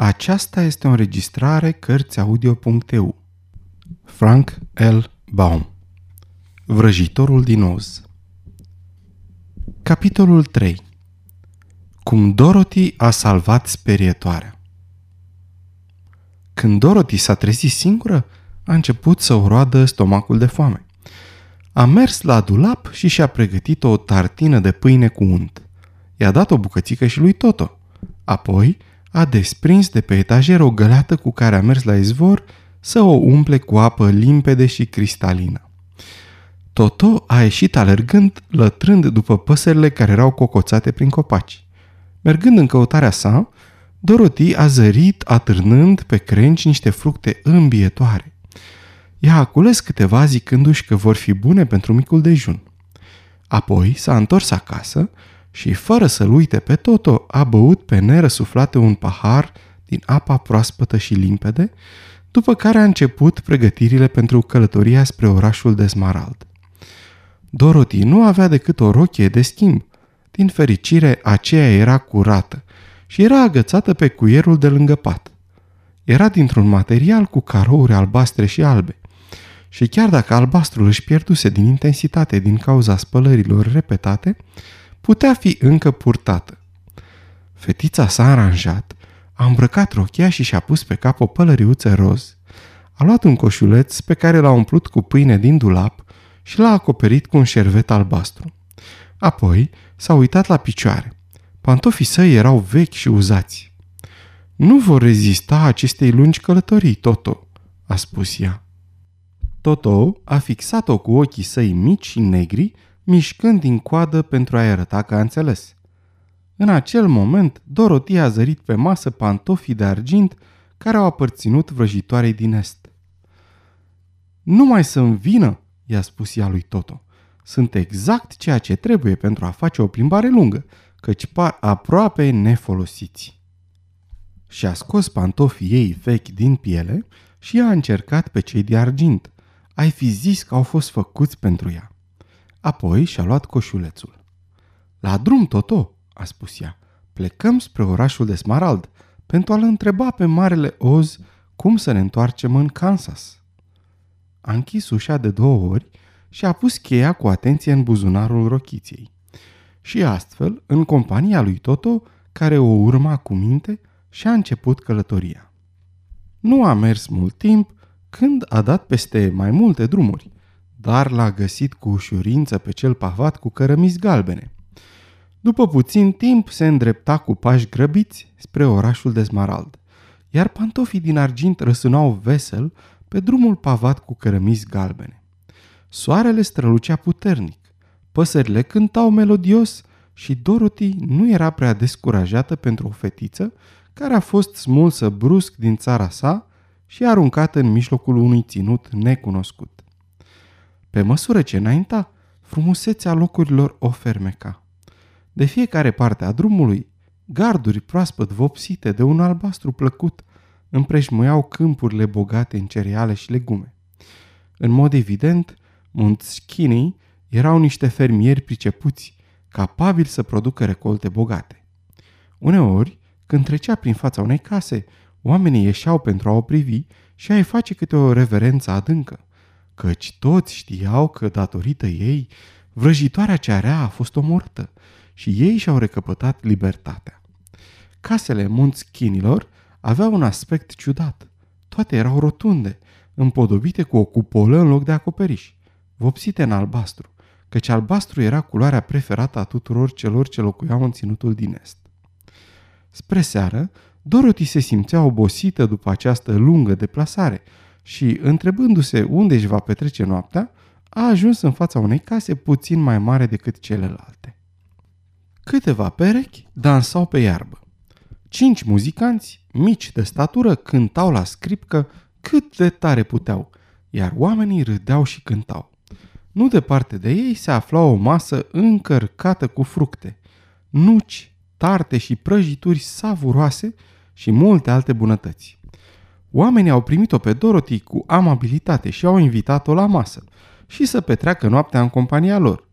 Aceasta este o înregistrare Cărțiaudio.eu Frank L. Baum Vrăjitorul din Oz Capitolul 3 Cum Dorothy a salvat sperietoarea Când Dorothy s-a trezit singură, a început să o roadă stomacul de foame. A mers la dulap și și-a pregătit o tartină de pâine cu unt. I-a dat o bucățică și lui Toto. Apoi a desprins de pe etajer o găleată cu care a mers la izvor să o umple cu apă limpede și cristalină. Toto a ieșit alergând, lătrând după păsările care erau cocoțate prin copaci. Mergând în căutarea sa, Dorothy a zărit atârnând pe crenci niște fructe îmbietoare. Ea a cules câteva zicându-și că vor fi bune pentru micul dejun. Apoi s-a întors acasă și, fără să-l uite pe Toto, a băut pe nerăsuflate un pahar din apa proaspătă și limpede, după care a început pregătirile pentru călătoria spre orașul de Smarald. Dorothy nu avea decât o rochie de schimb. Din fericire, aceea era curată și era agățată pe cuierul de lângă pat. Era dintr-un material cu carouri albastre și albe. Și chiar dacă albastrul își pierduse din intensitate din cauza spălărilor repetate, putea fi încă purtată. Fetița s-a aranjat, a îmbrăcat rochia și și-a pus pe cap o pălăriuță roz. A luat un coșuleț pe care l-a umplut cu pâine din dulap și l-a acoperit cu un șervet albastru. Apoi s-a uitat la picioare. Pantofii săi erau vechi și uzați. Nu vor rezista acestei lungi călătorii, Toto, a spus ea. Toto a fixat-o cu ochii săi mici și negri mișcând din coadă pentru a-i arăta că a înțeles. În acel moment, Dorothy a zărit pe masă pantofii de argint care au aparținut vrăjitoarei din est. Nu mai să-mi vină, i-a spus ea lui Toto. Sunt exact ceea ce trebuie pentru a face o plimbare lungă, căci par aproape nefolosiți. Și a scos pantofii ei vechi din piele și a încercat pe cei de argint. Ai fi zis că au fost făcuți pentru ea. Apoi și-a luat coșulețul. La drum, Toto, a spus ea. Plecăm spre orașul de Smarald pentru a-l întreba pe Marele Oz cum să ne întoarcem în Kansas. A închis ușa de două ori și a pus cheia cu atenție în buzunarul rochiției. Și astfel, în compania lui Toto, care o urma cu minte, și-a început călătoria. Nu a mers mult timp când a dat peste mai multe drumuri dar l-a găsit cu ușurință pe cel pavat cu cărămizi galbene. După puțin timp se îndrepta cu pași grăbiți spre orașul de Smarald, iar pantofii din argint răsunau vesel pe drumul pavat cu cărămizi galbene. Soarele strălucea puternic, păsările cântau melodios și Dorothy nu era prea descurajată pentru o fetiță care a fost smulsă brusc din țara sa și aruncată în mijlocul unui ținut necunoscut. Pe măsură ce înainta, frumusețea locurilor o fermeca. De fiecare parte a drumului, garduri proaspăt vopsite de un albastru plăcut împrejmuiau câmpurile bogate în cereale și legume. În mod evident, munți Chinei erau niște fermieri pricepuți, capabili să producă recolte bogate. Uneori, când trecea prin fața unei case, oamenii ieșeau pentru a o privi și a-i face câte o reverență adâncă căci toți știau că, datorită ei, vrăjitoarea cea rea a fost omorâtă și ei și-au recăpătat libertatea. Casele munți chinilor aveau un aspect ciudat. Toate erau rotunde, împodobite cu o cupolă în loc de acoperiș, vopsite în albastru, căci albastru era culoarea preferată a tuturor celor ce locuiau în ținutul din est. Spre seară, Dorothy se simțea obosită după această lungă deplasare și, întrebându-se unde își va petrece noaptea, a ajuns în fața unei case puțin mai mare decât celelalte. Câteva perechi dansau pe iarbă. Cinci muzicanți, mici de statură, cântau la scripcă cât de tare puteau, iar oamenii râdeau și cântau. Nu departe de ei se afla o masă încărcată cu fructe, nuci, tarte și prăjituri savuroase și multe alte bunătăți. Oamenii au primit-o pe Dorothy cu amabilitate și au invitat-o la masă și să petreacă noaptea în compania lor.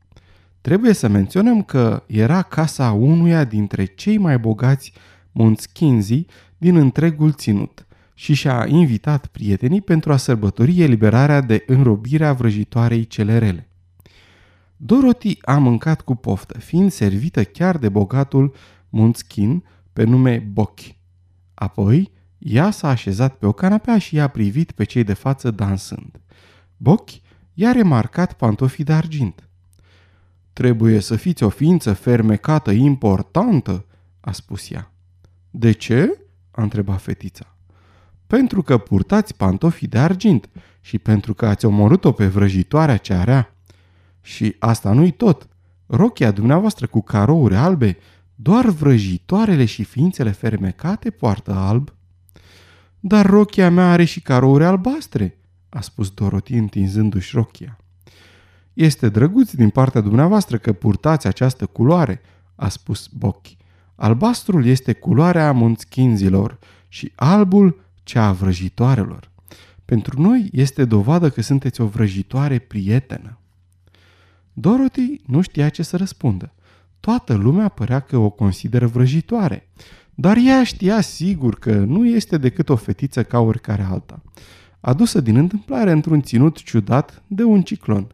Trebuie să menționăm că era casa unuia dintre cei mai bogați munți Kinsey din întregul ținut și și-a invitat prietenii pentru a sărbători eliberarea de înrobirea vrăjitoarei cele rele. Dorothy a mâncat cu poftă, fiind servită chiar de bogatul Munțchin pe nume Bochi. Apoi, ea s-a așezat pe o canapea și i-a privit pe cei de față dansând. Bochi i-a remarcat pantofii de argint. Trebuie să fiți o ființă fermecată importantă, a spus ea. De ce? a întrebat fetița. Pentru că purtați pantofii de argint și pentru că ați omorât-o pe vrăjitoarea ce area. Și asta nu-i tot. Rochia dumneavoastră cu carouri albe, doar vrăjitoarele și ființele fermecate poartă alb. Dar rochia mea are și carouri albastre, a spus Dorothy întinzându-și rochia. Este drăguț din partea dumneavoastră că purtați această culoare, a spus Bochi. Albastrul este culoarea munțchinzilor și albul cea a vrăjitoarelor. Pentru noi este dovadă că sunteți o vrăjitoare prietenă. Dorothy nu știa ce să răspundă. Toată lumea părea că o consideră vrăjitoare, dar ea știa sigur că nu este decât o fetiță ca oricare alta, adusă din întâmplare într-un ținut ciudat de un ciclon.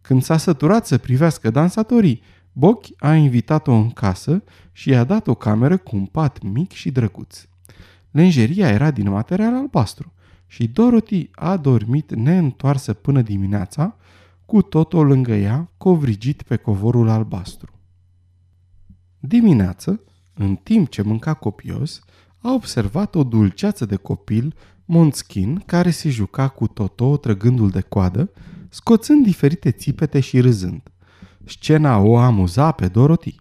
Când s-a săturat să privească dansatorii, Boch a invitat-o în casă și i-a dat o cameră cu un pat mic și drăguț. Lenjeria era din material albastru și Dorothy a dormit neîntoarsă până dimineața, cu totul lângă ea, covrigit pe covorul albastru. Dimineață, în timp ce mânca copios, a observat o dulceață de copil, Monschin, care se juca cu Toto trăgându-l de coadă, scoțând diferite țipete și râzând. Scena o amuza pe Dorothy.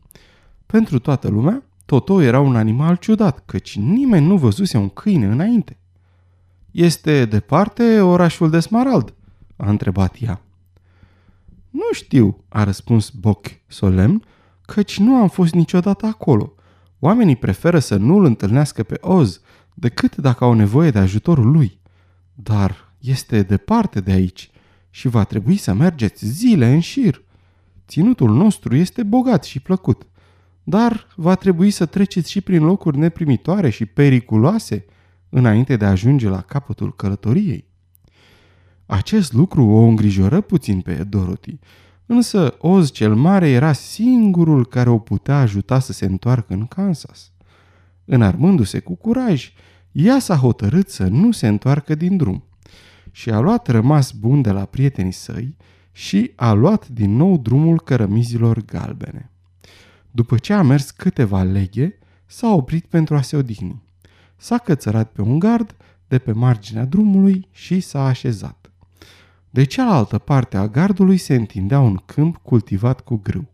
Pentru toată lumea, Toto era un animal ciudat, căci nimeni nu văzuse un câine înainte. Este departe orașul de Smarald?" a întrebat ea. Nu știu, a răspuns Boc solemn, căci nu am fost niciodată acolo. Oamenii preferă să nu-l întâlnească pe Oz, decât dacă au nevoie de ajutorul lui. Dar este departe de aici și va trebui să mergeți zile în șir. Ținutul nostru este bogat și plăcut, dar va trebui să treceți și prin locuri neprimitoare și periculoase înainte de a ajunge la capătul călătoriei. Acest lucru o îngrijoră puțin pe Dorothy, însă Oz cel Mare era singurul care o putea ajuta să se întoarcă în Kansas. Înarmându-se cu curaj, ea s-a hotărât să nu se întoarcă din drum și a luat rămas bun de la prietenii săi și a luat din nou drumul cărămizilor galbene. După ce a mers câteva leghe, s-a oprit pentru a se odihni. S-a cățărat pe un gard de pe marginea drumului și s-a așezat. De cealaltă parte a gardului se întindea un câmp cultivat cu grâu.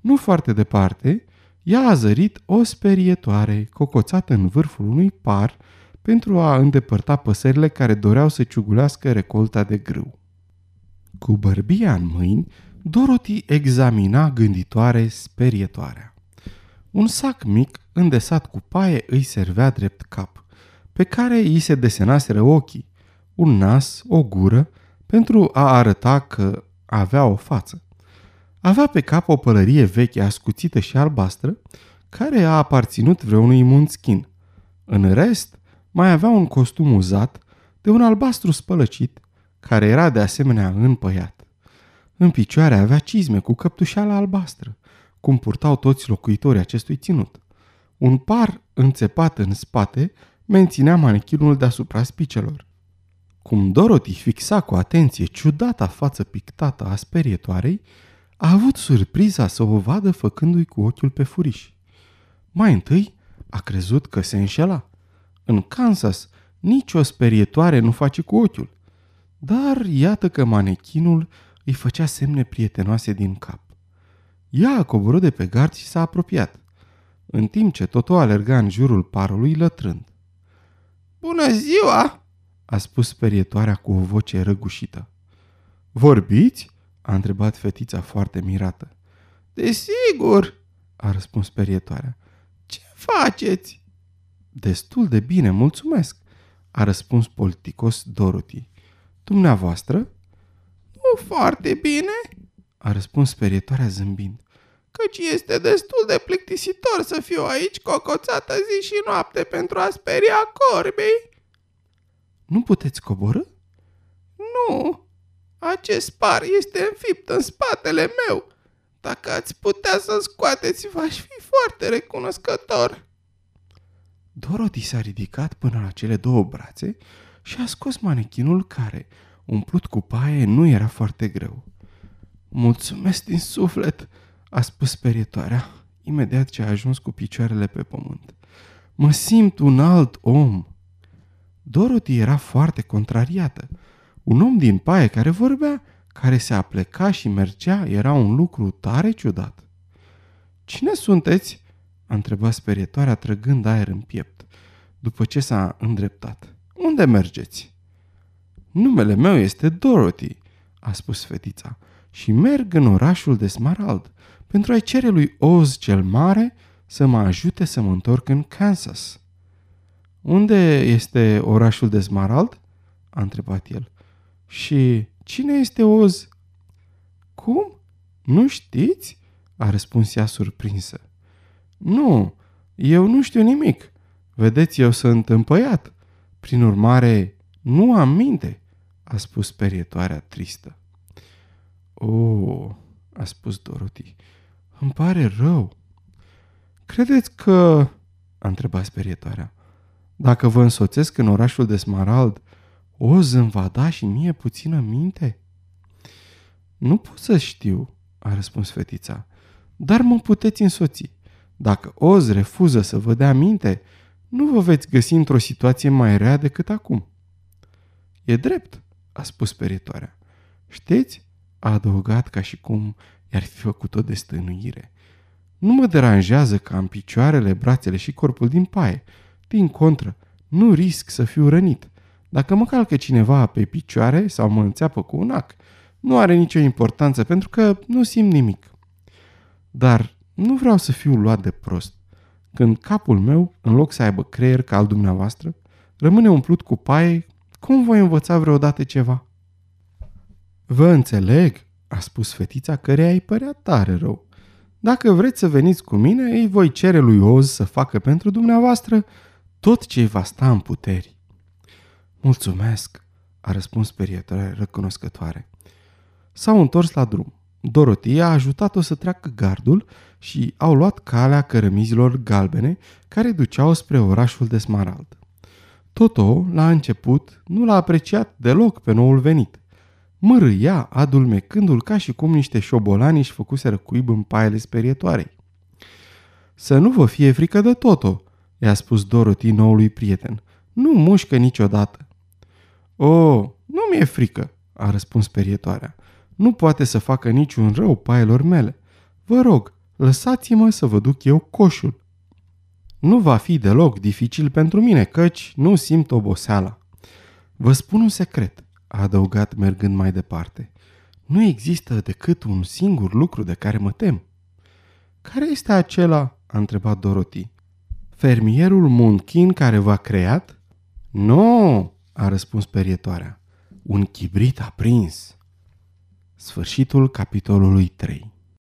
Nu foarte departe, ea a zărit o sperietoare cocoțată în vârful unui par pentru a îndepărta păsările care doreau să ciugulească recolta de grâu. Cu bărbia în mâini, Dorothy examina gânditoare sperietoarea. Un sac mic, îndesat cu paie, îi servea drept cap, pe care îi se desenaseră ochii, un nas, o gură, pentru a arăta că avea o față. Avea pe cap o pălărie veche ascuțită și albastră, care a aparținut vreunui munțchin. În rest, mai avea un costum uzat de un albastru spălăcit, care era de asemenea împăiat. În picioare avea cizme cu căptușeală albastră, cum purtau toți locuitorii acestui ținut. Un par înțepat în spate menținea manechinul deasupra spicelor. Cum Dorothy fixa cu atenție ciudata față pictată a sperietoarei, a avut surpriza să o vadă făcându-i cu ochiul pe furiș. Mai întâi a crezut că se înșela. În Kansas, nicio sperietoare nu face cu ochiul. Dar iată că manechinul îi făcea semne prietenoase din cap. Ea a coborât de pe gard și s-a apropiat, în timp ce Toto alerga în jurul parului lătrând. Bună ziua!" A spus sperietoarea cu o voce răgușită. Vorbiți?" a întrebat fetița foarte mirată. Desigur!" a răspuns sperietoarea. Ce faceți?" Destul de bine, mulțumesc, a răspuns politicos Dorothy. Dumneavoastră? Nu foarte bine, a răspuns sperietoarea zâmbind. căci este destul de plictisitor să fiu aici cocoțată zi și noapte pentru a speria corbii. Nu puteți coborâ? Nu, acest par este înfipt în spatele meu. Dacă ați putea să scoateți, v-aș fi foarte recunoscător. Dorothy s-a ridicat până la cele două brațe și a scos manechinul care, umplut cu paie, nu era foarte greu. Mulțumesc din suflet, a spus sperietoarea, imediat ce a ajuns cu picioarele pe pământ. Mă simt un alt om. Dorothy era foarte contrariată. Un om din paie care vorbea, care se apleca și mergea, era un lucru tare ciudat. Cine sunteți?" a întrebat sperietoarea trăgând aer în piept, după ce s-a îndreptat. Unde mergeți?" Numele meu este Dorothy," a spus fetița, și merg în orașul de Smarald pentru a-i cere lui Oz cel Mare să mă ajute să mă întorc în Kansas. Unde este orașul de Smarald? a întrebat el. Și cine este Oz? Cum? Nu știți? a răspuns ea surprinsă. Nu, eu nu știu nimic. Vedeți, eu sunt împăiat. Prin urmare, nu am minte, a spus perietoarea tristă. Oh, a spus Dorothy, îmi pare rău. Credeți că, a întrebat sperietoarea, dacă vă însoțesc în orașul de Smarald, Oz îmi va da și mie puțină minte? Nu pot să știu, a răspuns fetița, dar mă puteți însoți. Dacă Oz refuză să vă dea minte, nu vă veți găsi într-o situație mai rea decât acum. E drept, a spus sperietoarea. Știți, a adăugat ca și cum i-ar fi făcut o destăinuire. Nu mă deranjează că am picioarele, brațele și corpul din paie. Din contră, nu risc să fiu rănit. Dacă mă calcă cineva pe picioare sau mă înțeapă cu un ac, nu are nicio importanță pentru că nu simt nimic. Dar nu vreau să fiu luat de prost. Când capul meu, în loc să aibă creier ca al dumneavoastră, rămâne umplut cu paie, cum voi învăța vreodată ceva? Vă înțeleg, a spus fetița căreia îi părea tare rău. Dacă vreți să veniți cu mine, îi voi cere lui Oz să facă pentru dumneavoastră tot ce va sta în puteri. Mulțumesc, a răspuns perietoarea recunoscătoare. S-au întors la drum. Dorotia a ajutat-o să treacă gardul și au luat calea cărămizilor galbene care duceau spre orașul de Smarald. Toto, la început, nu l-a apreciat deloc pe noul venit. Mărâia, adulmecându-l ca și cum niște șobolani își făcuseră cuib în paiele sperietoarei. Să nu vă fie frică de Toto, i-a spus Dorothy noului prieten. Nu mușcă niciodată. O, oh, nu mi-e frică, a răspuns sperietoarea. Nu poate să facă niciun rău paielor mele. Vă rog, lăsați-mă să vă duc eu coșul. Nu va fi deloc dificil pentru mine, căci nu simt oboseala. Vă spun un secret, a adăugat mergând mai departe. Nu există decât un singur lucru de care mă tem. Care este acela? a întrebat Dorothy. Fermierul Munchin care v-a creat? Nu, a răspuns perietoarea. Un chibrit aprins. Sfârșitul capitolului 3